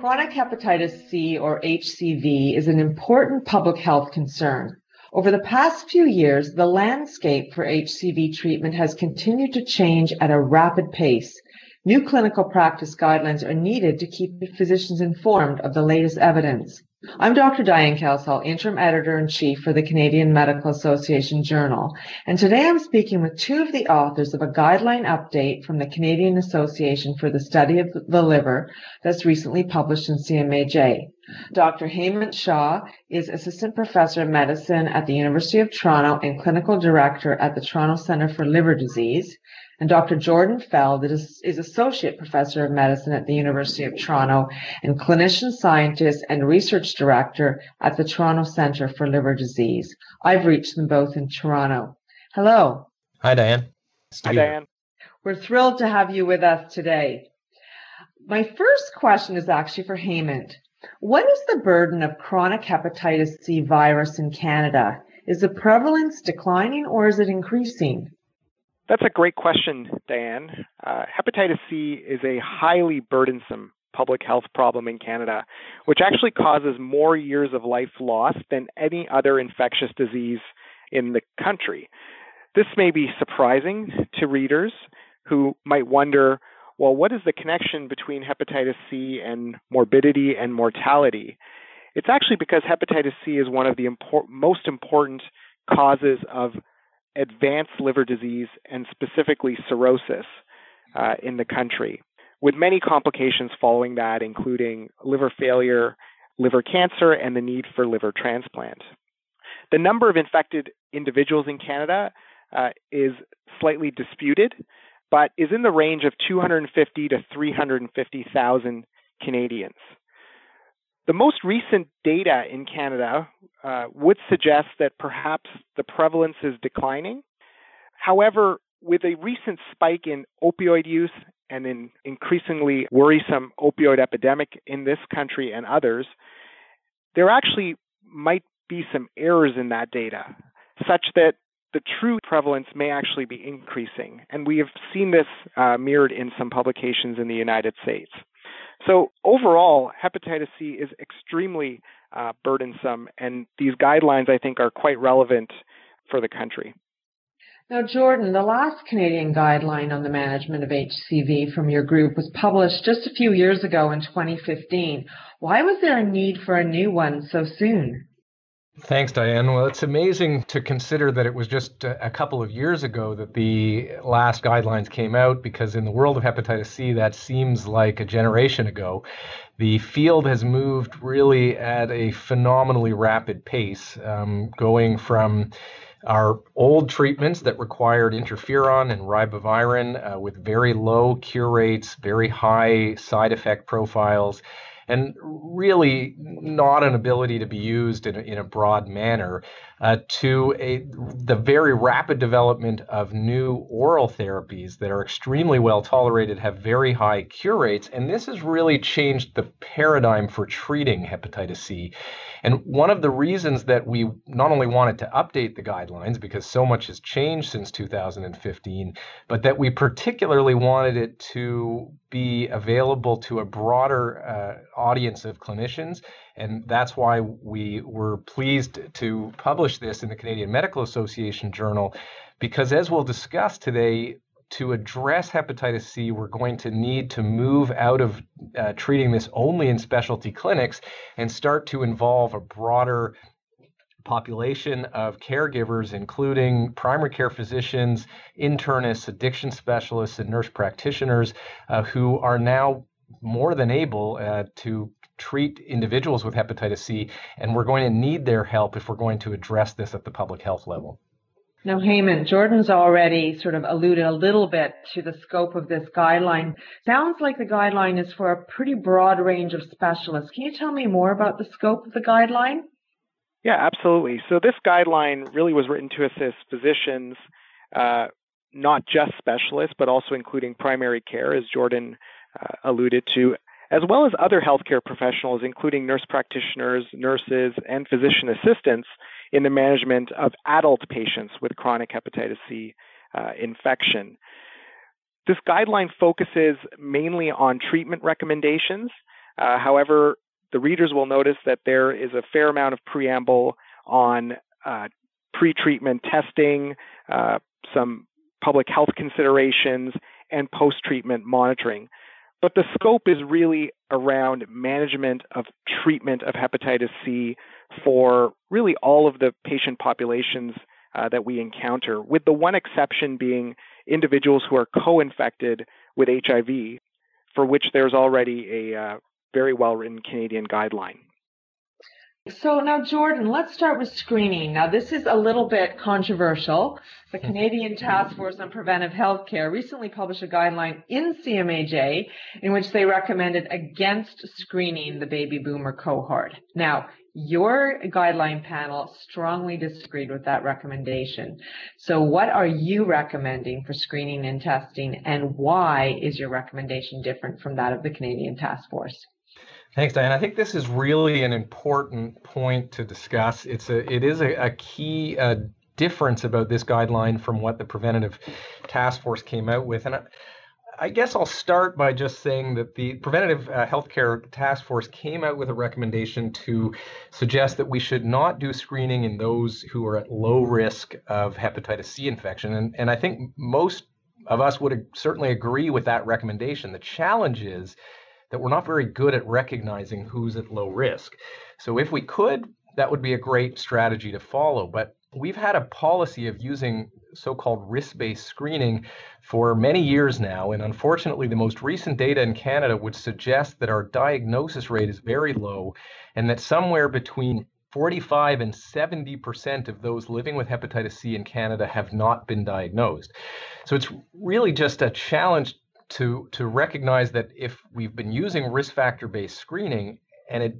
Chronic hepatitis C or HCV is an important public health concern. Over the past few years, the landscape for HCV treatment has continued to change at a rapid pace. New clinical practice guidelines are needed to keep physicians informed of the latest evidence. I'm Dr. Diane Kelsall, Interim Editor in Chief for the Canadian Medical Association Journal, and today I'm speaking with two of the authors of a guideline update from the Canadian Association for the Study of the Liver that's recently published in CMAJ. Dr. Hemant Shah is Assistant Professor of Medicine at the University of Toronto and Clinical Director at the Toronto Centre for Liver Disease, and Dr. Jordan Feld is, is, Associate Professor of Medicine at the University of Toronto and Clinician Scientist and Research Director at the Toronto Centre for Liver Disease. I've reached them both in Toronto. Hello. Hi, Diane. Hi, Diane. We're thrilled to have you with us today. My first question is actually for Hemant. What is the burden of chronic hepatitis C virus in Canada? Is the prevalence declining or is it increasing? That's a great question, Diane. Uh, hepatitis C is a highly burdensome public health problem in Canada, which actually causes more years of life lost than any other infectious disease in the country. This may be surprising to readers who might wonder well, what is the connection between hepatitis C and morbidity and mortality? It's actually because hepatitis C is one of the impor- most important causes of advanced liver disease and specifically cirrhosis uh, in the country, with many complications following that, including liver failure, liver cancer, and the need for liver transplant. The number of infected individuals in Canada uh, is slightly disputed, but is in the range of 250 to 350,000 Canadians. The most recent data in Canada uh, would suggest that perhaps the prevalence is declining. However, with a recent spike in opioid use and an increasingly worrisome opioid epidemic in this country and others, there actually might be some errors in that data, such that the true prevalence may actually be increasing. And we have seen this uh, mirrored in some publications in the United States. So overall, hepatitis C is extremely uh, burdensome, and these guidelines, I think, are quite relevant for the country. Now, Jordan, the last Canadian guideline on the management of HCV from your group was published just a few years ago in 2015. Why was there a need for a new one so soon? Thanks, Diane. Well, it's amazing to consider that it was just a couple of years ago that the last guidelines came out because in the world of hepatitis C, that seems like a generation ago. The field has moved really at a phenomenally rapid pace, um, going from our old treatments that required interferon and ribavirin uh, with very low cure rates, very high side effect profiles and really not an ability to be used in a, in a broad manner uh, to a, the very rapid development of new oral therapies that are extremely well tolerated, have very high cure rates, and this has really changed the paradigm for treating hepatitis C. And one of the reasons that we not only wanted to update the guidelines because so much has changed since 2015, but that we particularly wanted it to be available to a broader uh, audience of clinicians. And that's why we were pleased to publish this in the Canadian Medical Association Journal, because as we'll discuss today, to address hepatitis C, we're going to need to move out of uh, treating this only in specialty clinics and start to involve a broader population of caregivers, including primary care physicians, internists, addiction specialists, and nurse practitioners, uh, who are now more than able uh, to treat individuals with hepatitis C, and we're going to need their help if we're going to address this at the public health level. Now, Hemant, Jordan's already sort of alluded a little bit to the scope of this guideline. Sounds like the guideline is for a pretty broad range of specialists. Can you tell me more about the scope of the guideline? Yeah, absolutely. So this guideline really was written to assist physicians, uh, not just specialists, but also including primary care, as Jordan uh, alluded to, as well as other healthcare professionals, including nurse practitioners, nurses, and physician assistants in the management of adult patients with chronic hepatitis C uh, infection. This guideline focuses mainly on treatment recommendations, Uh, however, the readers will notice that there is a fair amount of preamble on uh, pre-treatment testing, uh, some public health considerations, and post-treatment monitoring. But the scope is really around management of treatment of hepatitis C for really all of the patient populations uh, that we encounter, with the one exception being individuals who are co infected with HIV, for which there's already a uh, very well written Canadian guideline. So now, Jordan, let's start with screening. Now, this is a little bit controversial. The hmm. Canadian Task Force on Preventive Healthcare recently published a guideline in CMAJ in which they recommended against screening the baby boomer cohort. Now, your guideline panel strongly disagreed with that recommendation. So, what are you recommending for screening and testing, and why is your recommendation different from that of the Canadian Task Force? Thanks, Diane. I think this is really an important point to discuss. It's a it is a, a key uh, difference about this guideline from what the preventative task force came out with, and. I, I guess I'll start by just saying that the Preventative uh, Healthcare Task Force came out with a recommendation to suggest that we should not do screening in those who are at low risk of hepatitis C infection. And, and I think most of us would certainly agree with that recommendation. The challenge is that we're not very good at recognizing who's at low risk. So if we could, that would be a great strategy to follow. But we've had a policy of using so called risk based screening for many years now. And unfortunately, the most recent data in Canada would suggest that our diagnosis rate is very low and that somewhere between 45 and 70% of those living with hepatitis C in Canada have not been diagnosed. So it's really just a challenge to to recognize that if we've been using risk factor based screening and it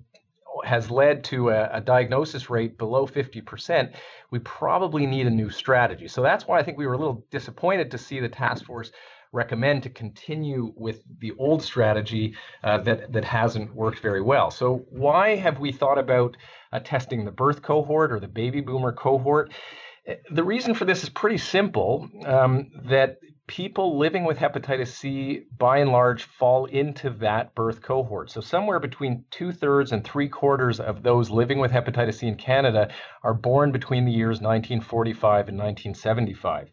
has led to a, a, diagnosis rate below 50%, we probably need a new strategy. So that's why I think we were a little disappointed to see the task force recommend to continue with the old strategy uh, that that hasn't worked very well. So why have we thought about uh, testing the birth cohort or the baby boomer cohort? The reason for this is pretty simple. Um, that people living with hepatitis C, by and large, fall into that birth cohort. So, somewhere between two thirds and three quarters of those living with hepatitis C in Canada are born between the years 1945 and 1975.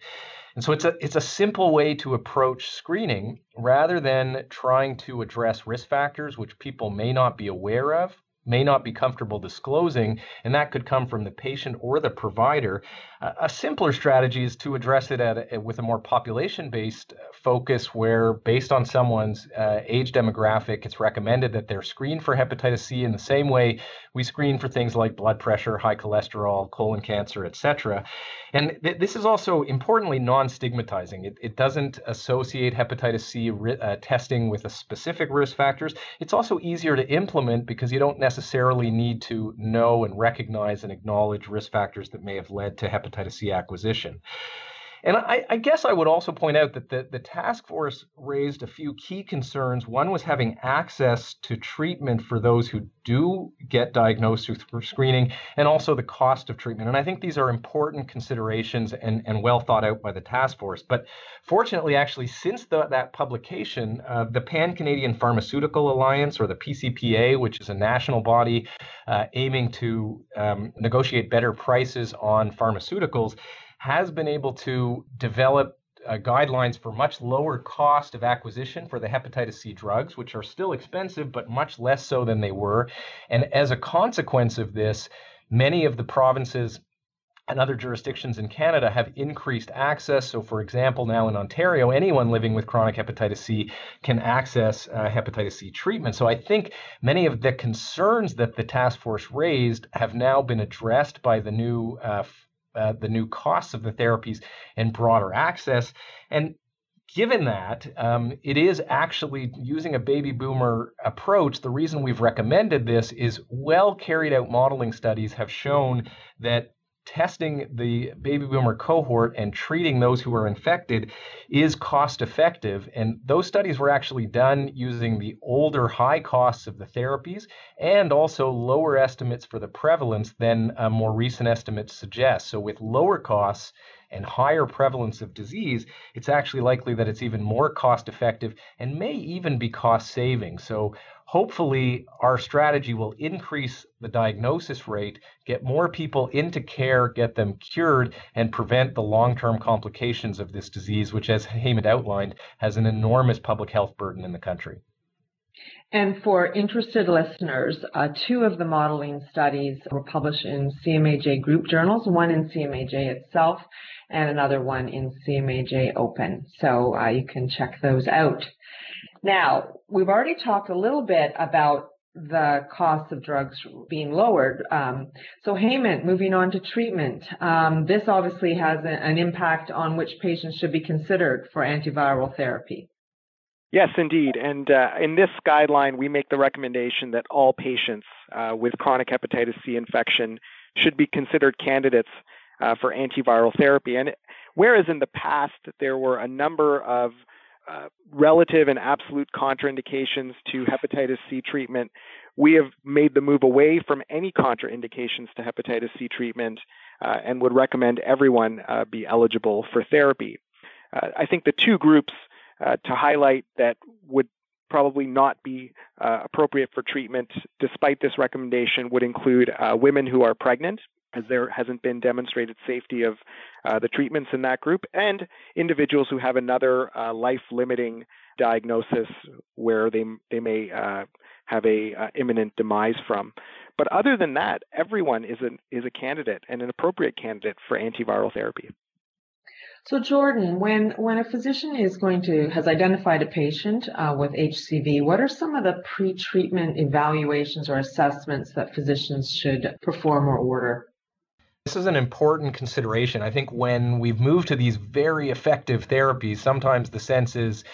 And so it's a it's a simple way to approach screening rather than trying to address risk factors which people may not be aware of may not be comfortable disclosing, and that could come from the patient or the provider. Uh, a simpler strategy is to address it at a, with a more population based focus, where based on someone's uh, age demographic, it's recommended that they're screened for hepatitis C in the same way we screen for things like blood pressure, high cholesterol, colon cancer, etc. And th- this is also importantly non stigmatizing. It, it, doesn't associate hepatitis C ri- uh, testing with a specific risk factors. It's also easier to implement because you don't necessarily need to know and recognize and acknowledge risk factors that may have led to hepatitis C acquisition. And I, I, guess I would also point out that the, the task force raised a few key concerns. One was having access to treatment for those who do get diagnosed through screening, and also the cost of treatment. And I think these are important considerations and, and well thought out by the task force. But fortunately, actually, since the, that publication, uh, the Pan Canadian Pharmaceutical Alliance, or the PCPA, which is a national body uh, aiming to um, negotiate better prices on pharmaceuticals, has been able to develop uh, guidelines for much lower cost of acquisition for the hepatitis C drugs, which are still expensive, but much less so than they were. And as a consequence of this, many of the provinces and other jurisdictions in Canada have increased access. So, for example, now in Ontario, anyone living with chronic hepatitis C can access uh, hepatitis C treatment. So, I think many of the concerns that the task force raised have now been addressed by the new uh, uh, the new costs of the therapies and broader access. And given that, um, it is actually using a baby boomer approach. The reason we've recommended this is well carried out modeling studies have shown that testing the baby boomer cohort and treating those who are infected is cost effective. And those studies were actually done using the older high costs of the therapies and also lower estimates for the prevalence than uh, more recent estimates suggest. So, with lower costs, and higher prevalence of disease, it's actually likely that it's even more cost effective and may even be cost saving. So hopefully our strategy will increase the diagnosis rate, get more people into care, get them cured, and prevent the long term complications of this disease, which, as Hemant outlined, has an enormous public health burden in the country. And for interested listeners, uh, two of the modeling studies were published in CMAJ group journals, one in CMAJ itself and another one in CMAJ Open. So uh, you can check those out. Now, we've already talked a little bit about the cost of drugs being lowered. Um, so Hemant, moving on to treatment, um, this obviously has a, an impact on which patients should be considered for antiviral therapy. Yes, indeed. And uh, in this guideline, we make the recommendation that all patients uh, with chronic hepatitis C infection should be considered candidates uh, for antiviral therapy. And whereas in the past there were a number of uh, relative and absolute contraindications to hepatitis C treatment, we have made the move away from any contraindications to hepatitis C treatment uh, and would recommend everyone uh, be eligible for therapy. Uh, I think the two groups uh, to highlight that would probably not be appropriate for treatment despite this recommendation would include women who are pregnant as there hasn't been demonstrated safety of uh, the treatments in that group, and individuals who have another uh, life-limiting diagnosis where they they may uh, have a uh, imminent demise from. But other than that, everyone is a is a candidate and an appropriate candidate for antiviral therapy. So Jordan, when when a physician is going to has identified a patient uh, with HCV, what are some of the pre-treatment evaluations or assessments that physicians should perform or order? This is an important consideration. I think when we've moved to these very effective therapies, sometimes the sense is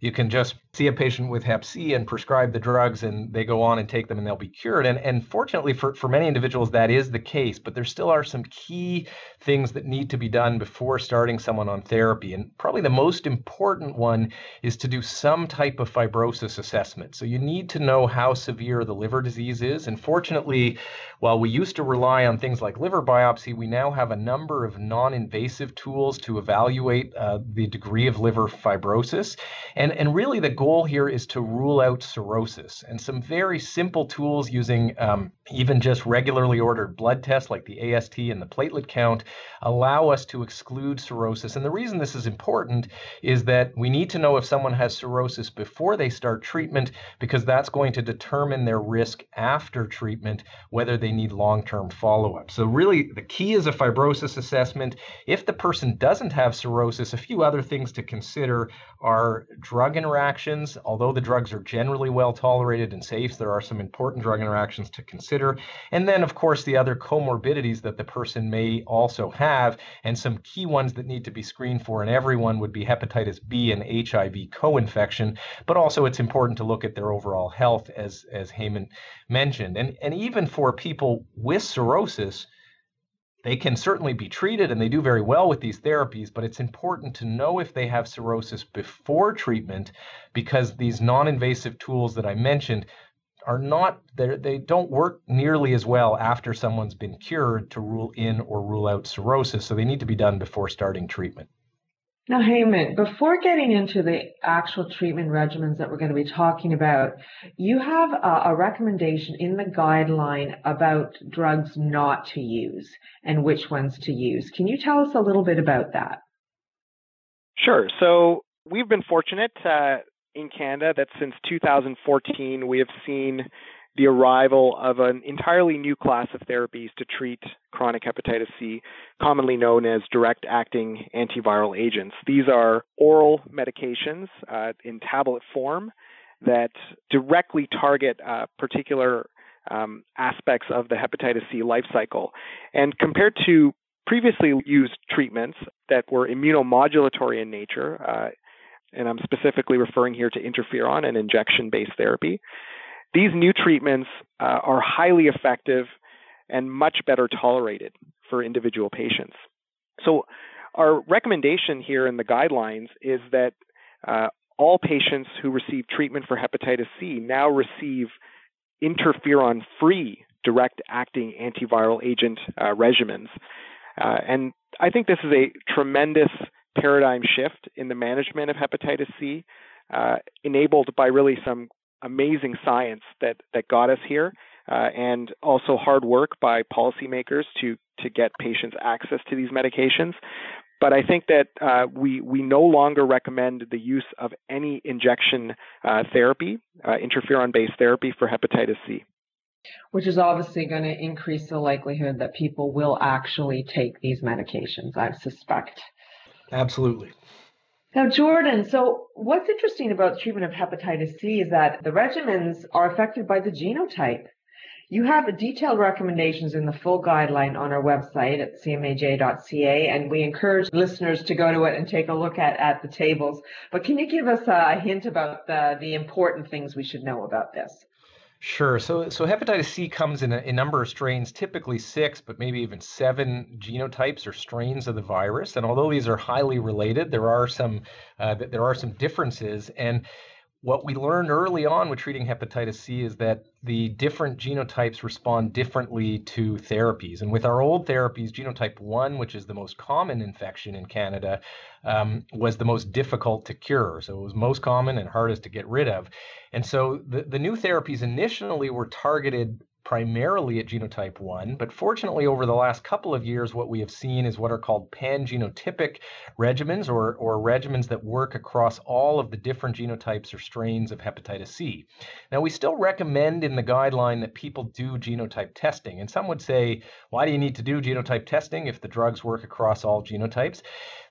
you can just see a patient with hep C and prescribe the drugs and they go on and take them and they'll be cured. And, and fortunately for, for many individuals, that is the case, but there still are some key things that need to be done before starting someone on therapy. And probably the most important one is to do some type of fibrosis assessment. So you need to know how severe the liver disease is. And fortunately, while we used to rely on things like liver biopsy, we now have a number of non invasive tools to evaluate uh, the degree of liver fibrosis. And, and really, the goal goal here is to rule out cirrhosis. And some very simple tools using um, even just regularly ordered blood tests like the AST and the platelet count allow us to exclude cirrhosis. And the reason this is important is that we need to know if someone has cirrhosis before they start treatment because that's going to determine their risk after treatment, whether they need long term follow up. So, really, the key is a fibrosis assessment. If the person doesn't have cirrhosis, a few other things to consider are drug interactions. Although the drugs are generally well tolerated and safe, there are some important drug interactions to consider. And then, of course, the other comorbidities that the person may also have, and some key ones that need to be screened for in everyone would be hepatitis B and HIV co-infection. But also, it's important to look at their overall health, as as Hemant mentioned. And and even for people with cirrhosis they can certainly be treated and they do very well with these therapies, but it's important to know if they have cirrhosis before treatment because these non invasive tools that I mentioned are not they don't work nearly as well after someone's been cured to rule in or rule out cirrhosis. So they need to be done before starting treatment now, Hemant, before getting into the actual treatment regimens that we're going to be talking about, you have a, a, recommendation in the guideline about drugs not to use and which ones to use. Can you tell us a little bit about that? Sure. So, we've been fortunate uh, in Canada that since 2014 we have seen the arrival of an entirely new class of therapies to treat chronic hepatitis C, commonly known as direct acting antiviral agents. These are oral medications uh, in tablet form that directly target uh, particular um, aspects of the hepatitis C life cycle. And compared to previously used treatments that were immunomodulatory in nature, uh, and I'm specifically referring here to interferon and injection based therapy. These new treatments uh, are highly effective and much better tolerated for individual patients. So, our recommendation here in the guidelines is that uh, all patients who receive treatment for hepatitis C now receive interferon free direct acting antiviral agent uh, regimens. Uh, and I think this is a tremendous paradigm shift in the management of hepatitis C, uh, enabled by really some amazing science that that got us here, uh, and also hard work by policymakers to to get patients access to these medications. But I think that uh, we we no longer recommend the use of any injection uh, therapy, uh, interferon-based therapy for hepatitis C. Which is obviously going to increase the likelihood that people will actually take these medications, I suspect. Absolutely. Now, Jordan, so what's interesting about treatment of hepatitis C is that the regimens are affected by the genotype. You have detailed recommendations in the full guideline on our website at cmaj.ca, and we encourage listeners to go to it and take a look at, at the tables. But can you give us a hint about the, the important things we should know about this? Sure. So, so hepatitis C comes in a, a, number of strains, typically six, but maybe even seven genotypes or strains of the virus. And although these are highly related, there are some uh, there are some differences. And what we learned early on with treating hepatitis C is that the different genotypes respond differently to therapies. And with our old therapies, genotype 1, which is the most common infection in Canada, um, was the most difficult to cure. So it was most common and hardest to get rid of. And so the, the new therapies initially were targeted primarily at genotype 1, but fortunately, over the last couple of years, what we have seen is what are called pangenotypic regimens or, or regimens that work across all of the different genotypes or strains of hepatitis C. Now, we still recommend in the guideline that people do genotype testing, and some would say, why do you need to do genotype testing if the drugs work across all genotypes?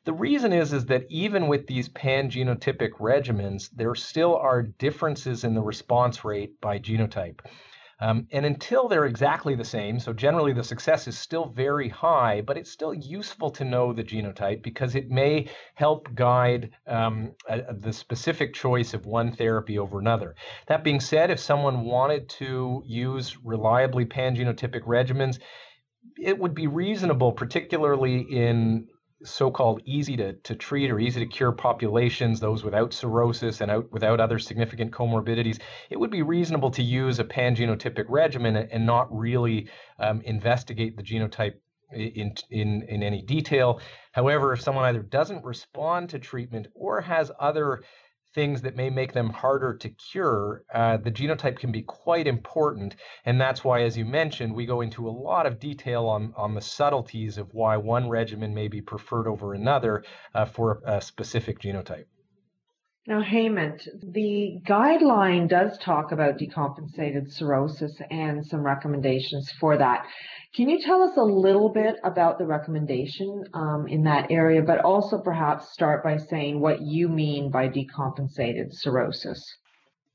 The reason is, is that even with these pangenotypic regimens, there still are differences in the response rate by genotype. Um, and until they're exactly the same, so generally the success is still very high, but it's still useful to know the genotype because it may help guide um, a, the specific choice of one therapy over another. That being said, if someone wanted to use reliably pangenotypic regimens, it would be reasonable, particularly in so-called easy to, to treat or easy to cure populations, those without cirrhosis and out, without other significant comorbidities, it would be reasonable to use a pangenotypic regimen and not really um, investigate the genotype in, in, in any detail. However, if someone either doesn't respond to treatment or has other things that may make them harder to cure, uh, the genotype can be quite important. And that's why, as you mentioned, we go into a lot of detail on, on the subtleties of why one regimen may be preferred over another uh, for a, a specific genotype. Now, Hemant, the guideline does talk about decompensated cirrhosis and some recommendations for that. Can you tell us a little bit about the recommendation um, in that area, but also perhaps start by saying what you mean by decompensated cirrhosis?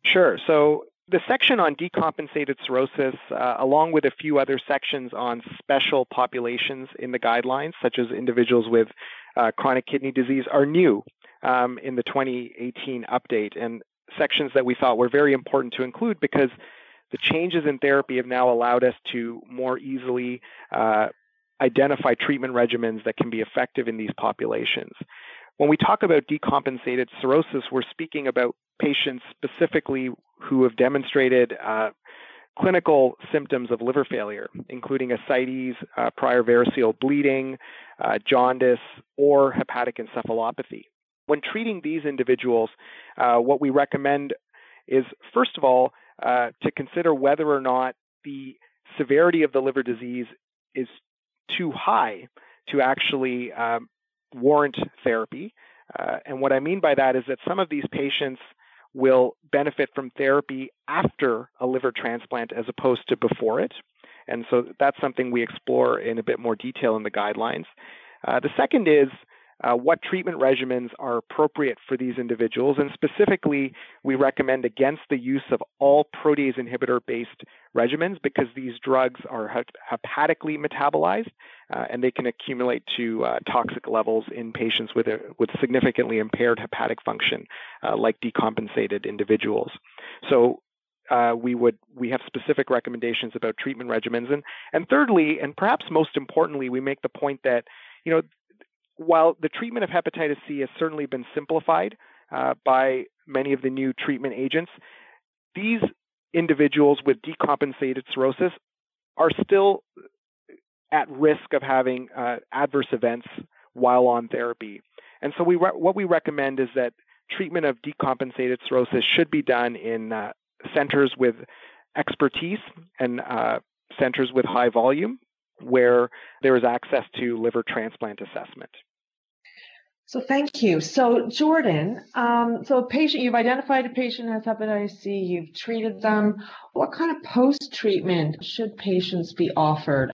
Sure. So, the section on decompensated cirrhosis, uh, along with a few other sections on special populations in the guidelines, such as individuals with uh, chronic kidney disease, are new um, in the 2018 update, and sections that we thought were very important to include because the changes in therapy have now allowed us to more easily uh, identify treatment regimens that can be effective in these populations. When we talk about decompensated cirrhosis, we're speaking about patients specifically who have demonstrated uh, clinical symptoms of liver failure, including ascites, uh, prior variceal bleeding, uh, jaundice, or hepatic encephalopathy. When treating these individuals, uh, what we recommend is, first of all, uh, to consider whether or not the severity of the liver disease is too high to actually um, warrant therapy. Uh, and what I mean by that is that some of these patients will benefit from therapy after a liver transplant as opposed to before it. And so that's something we explore in a bit more detail in the guidelines. Uh, the second is uh, what treatment regimens are appropriate for these individuals. And specifically, we recommend against the use of all protease inhibitor based regimens because these drugs are hepatically metabolized uh, and they can accumulate to uh, toxic levels in patients with, a, with significantly impaired hepatic function, uh, like decompensated individuals. So uh, we would we have specific recommendations about treatment regimens and and thirdly and perhaps most importantly we make the point that you know while the treatment of hepatitis C has certainly been simplified uh, by many of the new treatment agents, these individuals with decompensated cirrhosis are still at risk of having uh, adverse events while on therapy. And so, we re- what we recommend is that treatment of decompensated cirrhosis should be done in uh, centers with expertise and uh, centers with high volume where there is access to liver transplant assessment. So thank you. So Jordan, um, so a patient, you've identified a patient has hepatitis C, you've treated them. What kind of post-treatment should patients be offered?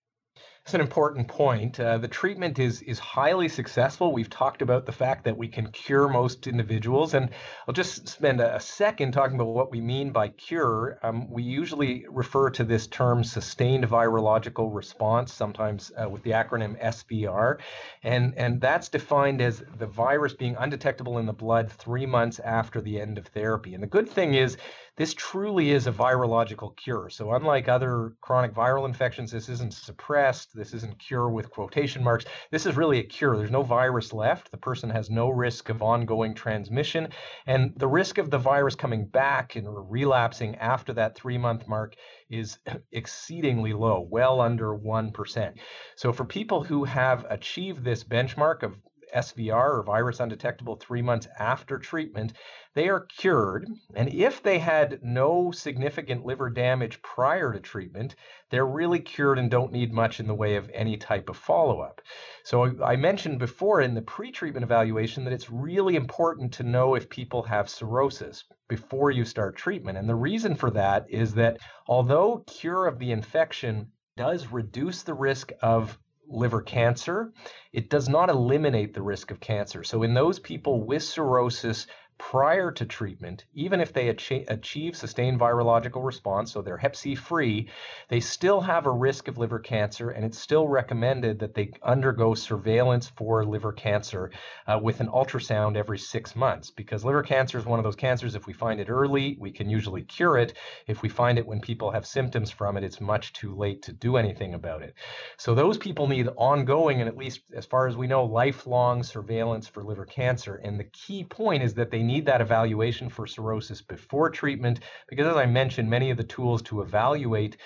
That's an important point. Uh, the treatment is is highly successful. We've talked about the fact that we can cure most individuals, and I'll just spend a, a second talking about what we mean by cure. Um, we usually refer to this term sustained virological response, sometimes uh, with the acronym SVR, and and that's defined as the virus being undetectable in the blood three months after the end of therapy. And the good thing is this truly is a virological cure. So, unlike other chronic viral infections, this isn't suppressed. This isn't cure with quotation marks. This is really a cure. There's no virus left. The person has no risk of ongoing transmission. And the risk of the virus coming back and relapsing after that three month mark is exceedingly low, well under 1%. So, for people who have achieved this benchmark of SVR or virus undetectable three months after treatment, they are cured. And if they had no significant liver damage prior to treatment, they're really cured and don't need much in the way of any type of follow up. So I mentioned before in the pre-treatment evaluation that it's really important to know if people have cirrhosis before you start treatment. And the reason for that is that although cure of the infection does reduce the risk of liver cancer, it does not eliminate the risk of cancer. So, in those people with cirrhosis prior to treatment, even if they achieve sustained virological response, so they're hep C free, they still have a risk of liver cancer, and it's still recommended that they undergo surveillance for liver cancer uh, with an ultrasound every six months because liver cancer is one of those cancers. If we find it early, we can usually cure it. If we find it when people have symptoms from it, it's much too late to do anything about it. So those people need ongoing and at least as far as we know, lifelong surveillance for liver cancer. And the key point is that they need that evaluation for cirrhosis before treatment because, as I mentioned, many of the tools to evaluate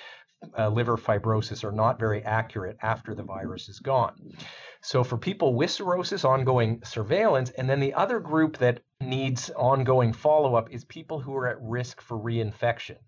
uh, liver fibrosis are not very accurate after the virus is gone. So, for people with cirrhosis, ongoing surveillance, and then the other group that needs ongoing follow up is people who are at risk for reinfection.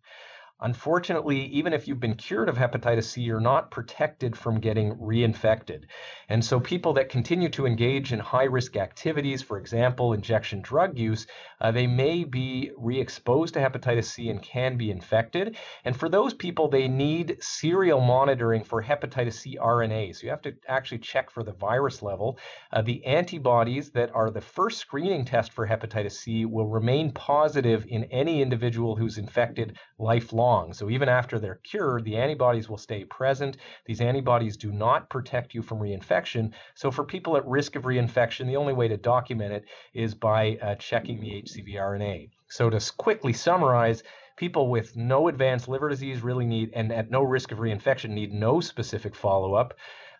Unfortunately, even if you've been cured of hepatitis C, you're not protected from getting reinfected. And so, people that continue to engage in high risk activities, for example, injection drug use, uh, they may be re exposed to hepatitis C and can be infected. And for those people, they need serial monitoring for hepatitis C RNA. So, you have to actually check for the virus level. Uh, the antibodies that are the first screening test for hepatitis C will remain positive in any individual who's infected lifelong long. So even after they're cured, the antibodies will stay present. These antibodies do not protect you from reinfection. So for people at risk of reinfection, the only way to document it is by uh, checking the HCV RNA. So to quickly summarize, people with no advanced liver disease really need, and at no risk of reinfection, need no specific follow up.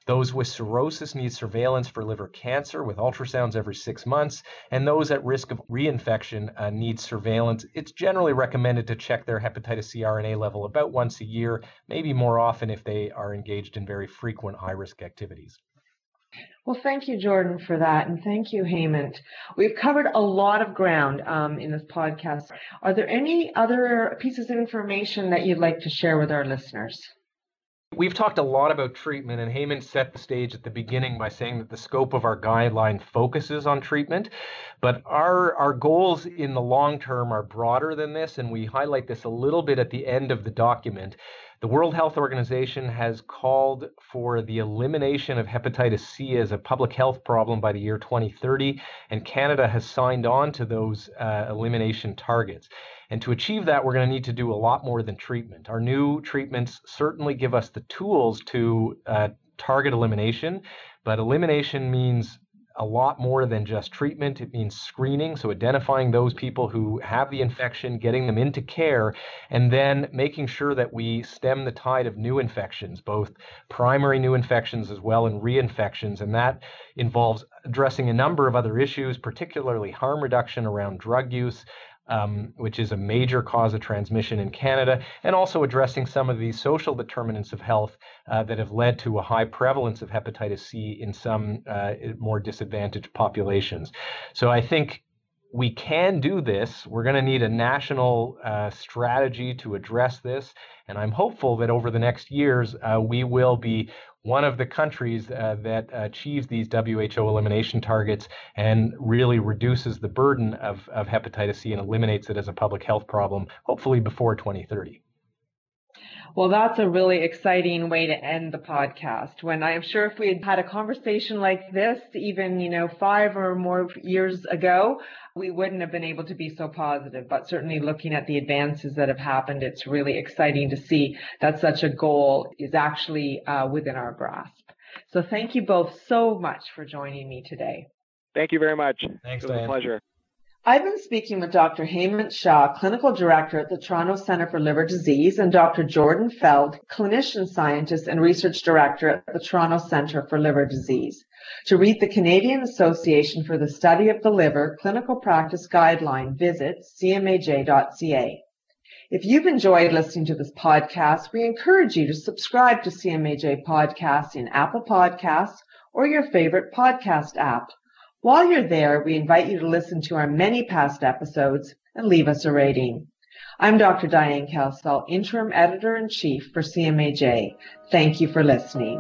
Those with cirrhosis need surveillance for liver cancer with ultrasounds every six months, and those at risk of reinfection uh, need surveillance. It's generally recommended to check their hepatitis C RNA level about once a year, maybe more often if they are engaged in very frequent high risk activities. Well, thank you, Jordan, for that. And thank you, Hemant. We've covered a lot of ground um, in this podcast. Are there any other pieces of information that you'd like to share with our listeners? We've talked a lot about treatment, and Hemant set the stage at the beginning by saying that the scope of our guideline focuses on treatment. But our, our goals in the long term are broader than this, and we highlight this a little bit at the end of the document. The World Health Organization has called for the elimination of hepatitis C as a public health problem by the year 2030, and Canada has signed on to those uh, elimination targets. And to achieve that, we're going to need to do a lot more than treatment. Our new treatments certainly give us the tools to uh, target elimination, but elimination means a lot more than just treatment. It means screening, so identifying those people who have the infection, getting them into care, and then making sure that we stem the tide of new infections, both primary new infections as well and reinfections. And that involves addressing a number of other issues, particularly harm reduction around drug use, um, which is a major cause of transmission in Canada, and also addressing some of these social determinants of health uh, that have led to a high prevalence of hepatitis C in some uh, more disadvantaged populations. So I think we can do this. We're going to need a national uh, strategy to address this. And I'm hopeful that over the next years, uh, we will be one of the countries uh, that achieves these WHO elimination targets and really reduces the burden of, of hepatitis C and eliminates it as a public health problem, hopefully before 2030. Well, that's a really exciting way to end the podcast. When I'm sure if we had had a conversation like this, even, you know, five or more years ago, we wouldn't have been able to be so positive. But certainly looking at the advances that have happened, it's really exciting to see that such a goal is actually uh, within our grasp. So thank you both so much for joining me today. Thank you very much. Thanks, it was Diane. a pleasure. I've been speaking with Dr. Hemant Shah, Clinical Director at the Toronto Centre for Liver Disease, and Dr. Jordan Feld, Clinician Scientist and Research Director at the Toronto Centre for Liver Disease, to read the Canadian Association for the Study of the Liver Clinical Practice Guideline, visit cmaj.ca. If you've enjoyed listening to this podcast, we encourage you to subscribe to CMAJ Podcasts in Apple Podcasts or your favorite podcast app. While you're there, we invite you to listen to our many past episodes and leave us a rating. I'm Dr. Diane Kelsall, Interim Editor in Chief for CMAJ. Thank you for listening.